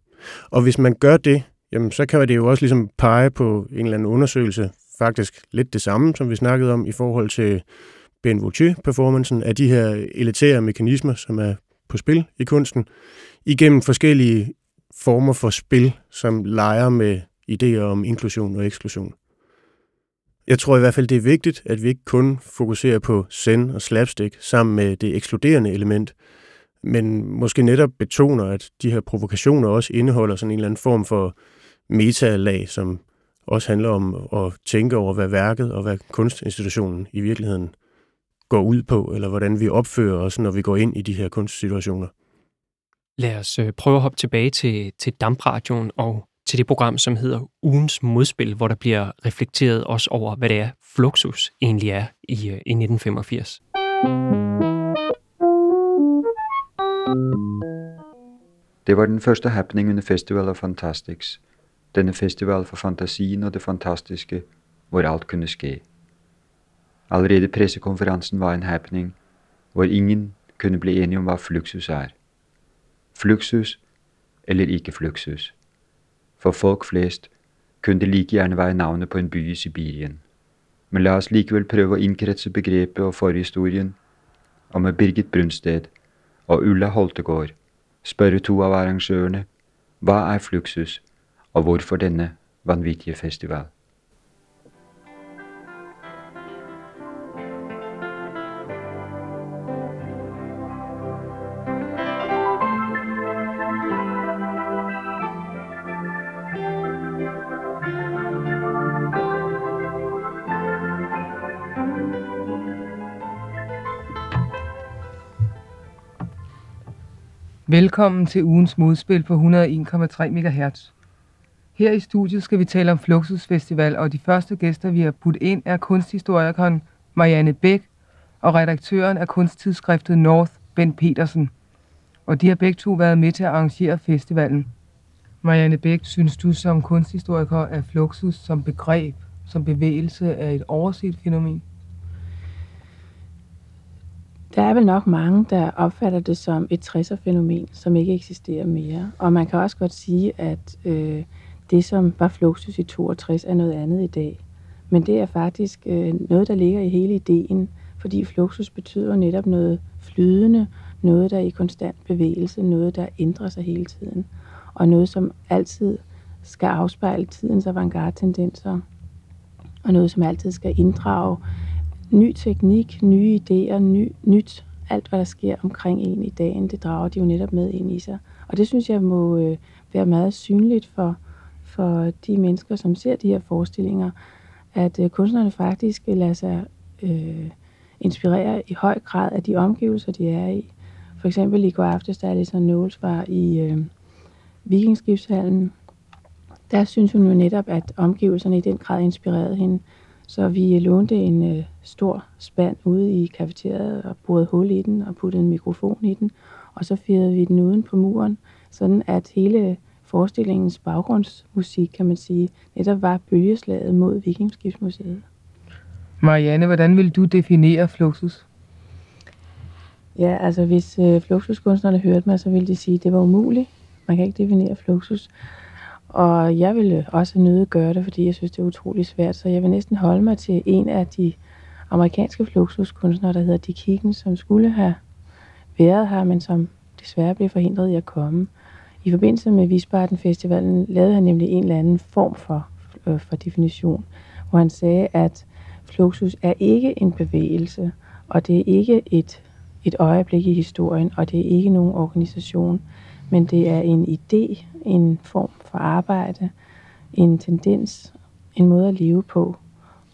Speaker 4: og hvis man gør det, jamen så kan det jo også ligesom pege på en eller anden undersøgelse, faktisk lidt det samme, som vi snakkede om i forhold til Ben Vautier-performancen af de her elitære mekanismer, som er på spil i kunsten, igennem forskellige former for spil, som leger med idéer om inklusion og eksklusion. Jeg tror i hvert fald, det er vigtigt, at vi ikke kun fokuserer på zen og slapstick sammen med det ekskluderende element, men måske netop betoner, at de her provokationer også indeholder sådan en eller anden form for metalag, som også handler om at tænke over, hvad værket og hvad kunstinstitutionen i virkeligheden går ud på, eller hvordan vi opfører os, når vi går ind i de her kunstsituationer.
Speaker 2: Lad os øh, prøve at hoppe tilbage til, til dampradioen og til det program, som hedder Ugens Modspil, hvor der bliver reflekteret også over, hvad det er, Fluxus egentlig er i, øh, i 1985.
Speaker 5: Det var den første happening under Festival of Fantastics. Denne festival for fantasien og det fantastiske, hvor alt kunne ske. Allerede pressekonferensen var en happening, hvor ingen kunne blive enige om hvad Fluxus er. Fluxus eller ikke Fluxus. For folk flest kunne det like gjerne være navnet på en by i Sibirien. Men lad os likevel prøve at indkredse begrebet og forhistorien, og med Birgit Brunsted og Ulla Holtegård spørge to av arrangørerne, hvad er Fluxus, og hvorfor denne vanvittige festival?
Speaker 13: Velkommen til ugens modspil på 101,3 MHz. Her i studiet skal vi tale om Fluxus Festival, og de første gæster, vi har putt ind, er kunsthistorikeren Marianne Bæk og redaktøren af kunsttidsskriftet North, Ben Petersen. Og de har begge to været med til at arrangere festivalen. Marianne Bæk, synes du som kunsthistoriker, at Fluxus som begreb, som bevægelse, er et overset fænomen?
Speaker 19: Der er vel nok mange, der opfatter det som et 60'er-fænomen, som ikke eksisterer mere. Og man kan også godt sige, at øh, det, som var Fluxus i 62, er noget andet i dag. Men det er faktisk øh, noget, der ligger i hele ideen, fordi fluxus betyder netop noget flydende, noget, der er i konstant bevægelse, noget, der ændrer sig hele tiden, og noget, som altid skal afspejle tidens avantgarde-tendenser, og noget, som altid skal inddrage ny teknik, nye idéer, ny, nyt, alt hvad der sker omkring en i dagen, det drager de jo netop med ind i sig. Og det synes jeg må øh, være meget synligt for, for de mennesker, som ser de her forestillinger, at øh, kunstnerne faktisk øh, lader sig øh, inspirere i høj grad af de omgivelser, de er i. For eksempel i går aftes, da Alison Knowles var i øh, Vikingskibshallen, der synes hun jo netop, at omgivelserne i den grad inspirerede hende. Så vi øh, lånte en øh, stor spand ude i kafeteriet og borede hul i den og puttede en mikrofon i den. Og så firede vi den uden på muren, sådan at hele forestillingens baggrundsmusik, kan man sige, netop var bølgeslaget mod Vikingskibsmuseet.
Speaker 13: Marianne, hvordan vil du definere Fluxus?
Speaker 19: Ja, altså hvis øh, Fluxuskunstnerne hørte mig, så ville de sige, at det var umuligt. Man kan ikke definere Fluxus. Og jeg ville også nøde gøre det, fordi jeg synes, det er utrolig svært. Så jeg vil næsten holde mig til en af de amerikanske fluxuskunstnere, der hedder Dick Higgins, som skulle have været her, men som desværre blev forhindret i at komme. I forbindelse med Visbarden Festivalen lavede han nemlig en eller anden form for, øh, for definition, hvor han sagde, at fluxus er ikke en bevægelse, og det er ikke et, et øjeblik i historien, og det er ikke nogen organisation, men det er en idé, en form for arbejde, en tendens, en måde at leve på,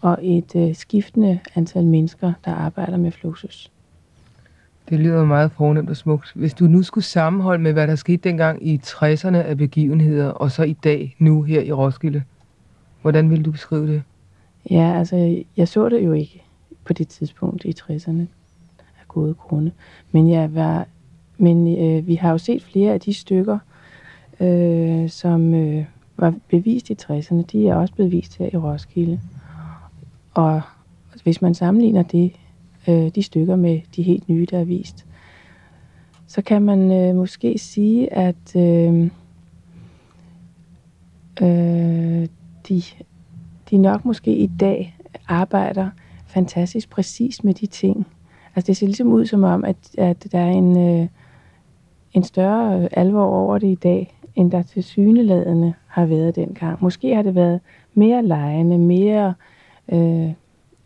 Speaker 19: og et øh, skiftende antal mennesker, der arbejder med fluxus.
Speaker 13: Det lyder meget fornemt og smukt. Hvis du nu skulle sammenholde med, hvad der skete dengang i 60'erne af begivenheder, og så i dag, nu her i Roskilde, hvordan vil du beskrive det?
Speaker 19: Ja, altså, jeg så det jo ikke på det tidspunkt i 60'erne af gode grunde. Men, jeg var, men øh, vi har jo set flere af de stykker, øh, som øh, var bevist i 60'erne, de er også blevet vist her i Roskilde. Og hvis man sammenligner det, øh, de stykker med de helt nye, der er vist, så kan man øh, måske sige, at øh, øh, de, de nok måske i dag arbejder fantastisk præcis med de ting. Altså det ser ligesom ud som om, at, at der er en, øh, en større alvor over det i dag, end der til syneladende har været dengang. Måske har det været mere lejende, mere, øh,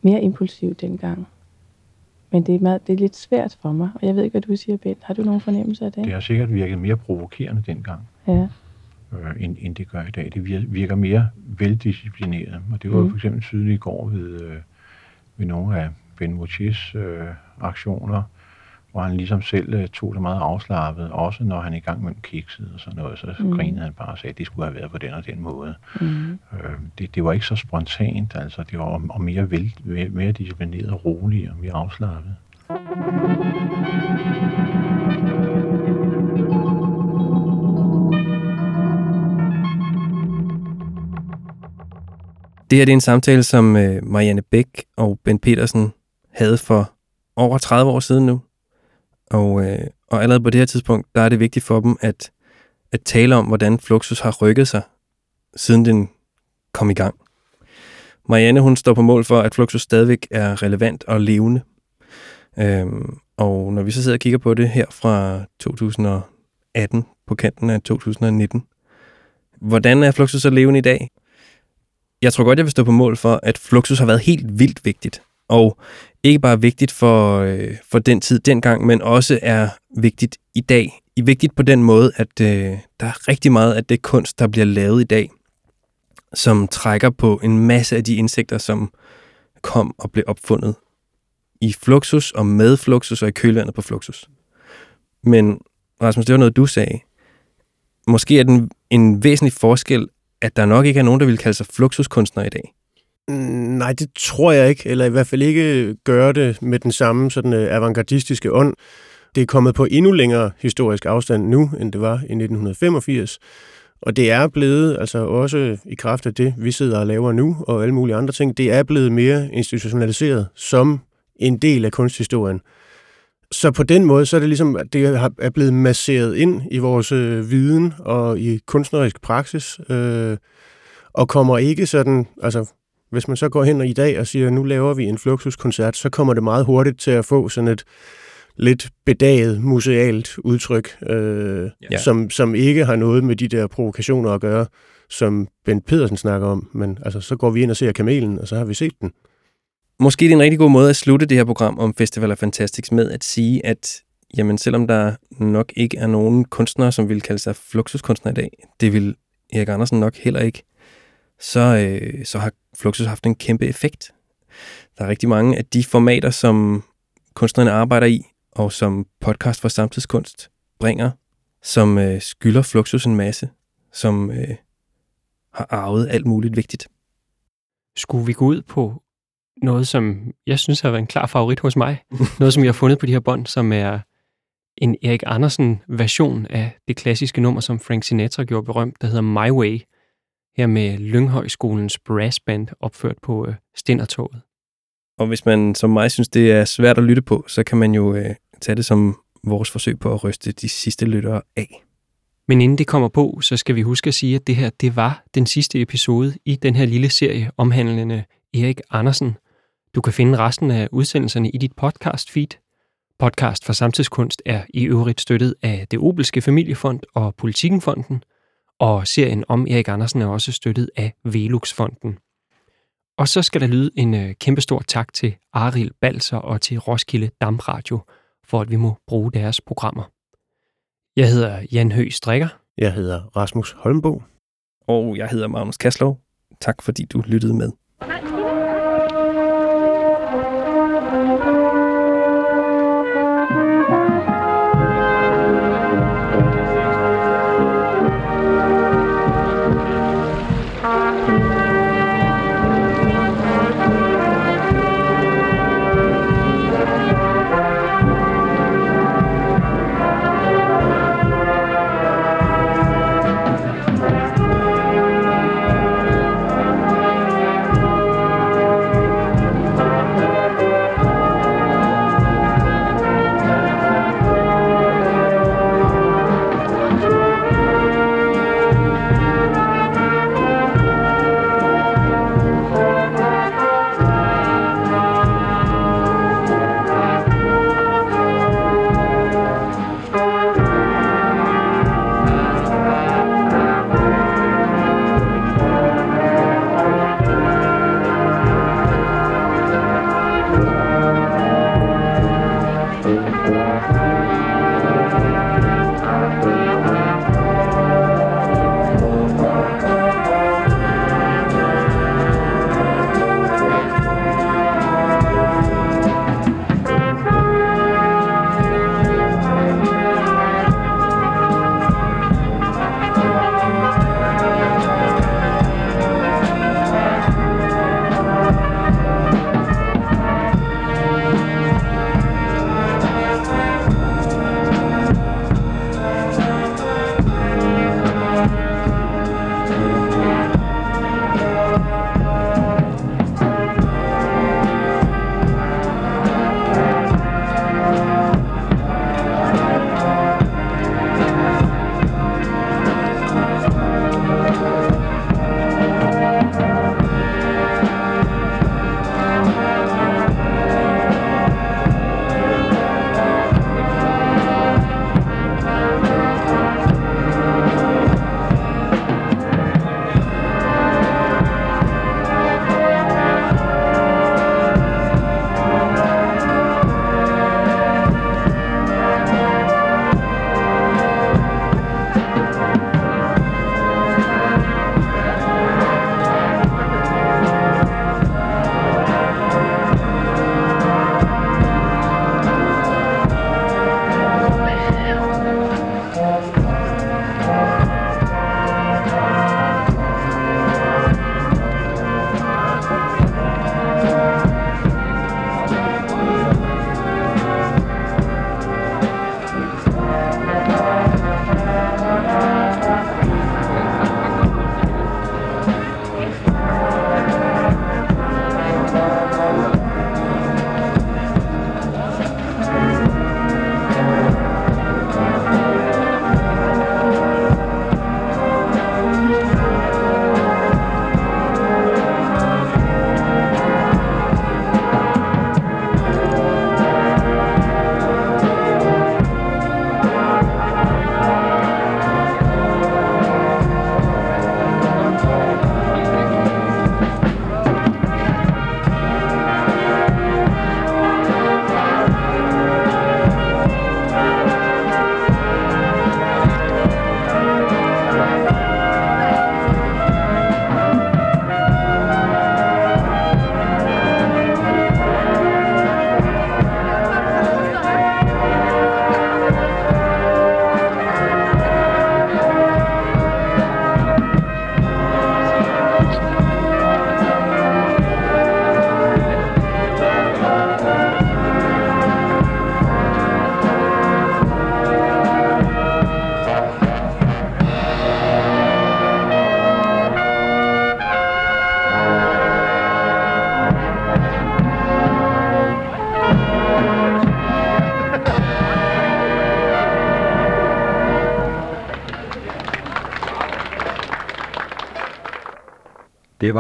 Speaker 19: mere impulsivt dengang. Men det er, meget, det er lidt svært for mig, og jeg ved ikke, hvad du siger, Bent. Har du nogen fornemmelse af det?
Speaker 21: Det har sikkert virket mere provokerende dengang,
Speaker 19: ja.
Speaker 21: øh, end, end det gør i dag. Det virker mere veldisciplineret, og det var mm. for eksempel tydeligt i går ved, øh, ved nogle af Ben Mochis øh, aktioner, hvor han ligesom selv øh, tog det meget afslappet, også når han i gang med kikset og sådan noget, så mm. grinede han bare og sagde, at det skulle have været på den og den måde. Mm. Øh, det, det var ikke så spontant, altså det var og mere, vel, mere, mere disciplineret, roligt og mere afslappet.
Speaker 3: Det her det er en samtale, som øh, Marianne Bæk og Ben Petersen havde for over 30 år siden nu. Og, øh, og allerede på det her tidspunkt, der er det vigtigt for dem at, at tale om, hvordan Fluxus har rykket sig, siden den kom i gang. Marianne, hun står på mål for, at Fluxus stadigvæk er relevant og levende. Øhm, og når vi så sidder og kigger på det her fra 2018 på kanten af 2019, hvordan er Fluxus så levende i dag? Jeg tror godt, jeg vil stå på mål for, at Fluxus har været helt vildt vigtigt. Og ikke bare vigtigt for, øh, for den tid dengang, men også er vigtigt i dag. I vigtigt på den måde, at øh, der er rigtig meget af det kunst, der bliver lavet i dag, som trækker på en masse af de indsigter, som kom og blev opfundet i Fluxus og med Fluxus og i kølvandet på Fluxus. Men Rasmus, det var noget, du sagde. Måske er den en væsentlig forskel, at der nok ikke er nogen, der vil kalde sig fluxuskunstner i dag.
Speaker 4: Mm, nej, det tror jeg ikke, eller i hvert fald ikke gøre det med den samme sådan øh, avantgardistiske ånd. Det er kommet på endnu længere historisk afstand nu, end det var i 1985. Og det er blevet, altså også i kraft af det, vi sidder og laver nu, og alle mulige andre ting, det er blevet mere institutionaliseret som en del af kunsthistorien. Så på den måde, så er det ligesom, at det er blevet masseret ind i vores øh, viden og i kunstnerisk praksis, øh, og kommer ikke sådan, altså hvis man så går hen i dag og siger, nu laver vi en Fluxus-koncert, så kommer det meget hurtigt til at få sådan et lidt bedaget musealt udtryk, øh, ja. som, som ikke har noget med de der provokationer at gøre, som Ben Pedersen snakker om. Men altså, så går vi ind og ser kamelen, og så har vi set den.
Speaker 3: Måske det er en rigtig god måde at slutte det her program om Festival of Fantastics med at sige, at jamen, selvom der nok ikke er nogen kunstnere, som vil kalde sig fluxuskunstnere i dag, det vil Erik Andersen nok heller ikke, så, øh, så har Fluxus haft en kæmpe effekt. Der er rigtig mange af de formater, som kunstnerne arbejder i, og som podcast for samtidskunst bringer, som øh, skylder Fluxus en masse, som øh, har arvet alt muligt vigtigt.
Speaker 2: Skulle vi gå ud på noget, som jeg synes har været en klar favorit hos mig. noget, som jeg har fundet på de her bånd, som er en Erik Andersen-version af det klassiske nummer, som Frank Sinatra gjorde berømt, der hedder My Way, her med Lynghøjskolens brassband opført på øh, Stindertoget.
Speaker 3: Og hvis man som mig synes, det er svært at lytte på, så kan man jo øh, tage det som vores forsøg på at ryste de sidste lyttere af.
Speaker 2: Men inden det kommer på, så skal vi huske at sige, at det her det var den sidste episode i den her lille serie omhandlende Erik Andersen. Du kan finde resten af udsendelserne i dit podcast feed. Podcast for Samtidskunst er i øvrigt støttet af det Obelske Familiefond og Politikenfonden, og serien om Erik Andersen er også støttet af Veluxfonden. Og så skal der lyde en øh, kæmpestor tak til Aril Balser og til Roskilde Damradio, for at vi må bruge deres programmer. Jeg hedder Jan Høgh Strikker.
Speaker 4: Jeg hedder Rasmus Holmbo.
Speaker 3: Og jeg hedder Magnus Kaslov. Tak fordi du lyttede med.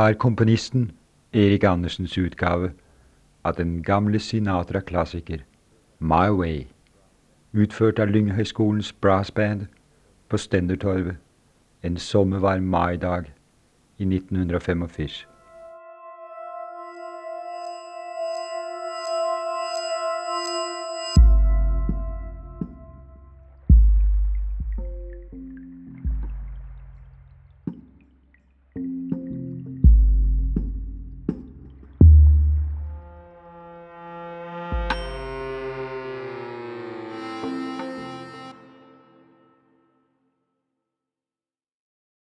Speaker 5: Var komponisten Erik Andersens udgave af den gamle Sinatra-klassiker My Way, udført af Lynghøjskolens brassband på Stendertorvet en sommervarm majdag i 1985.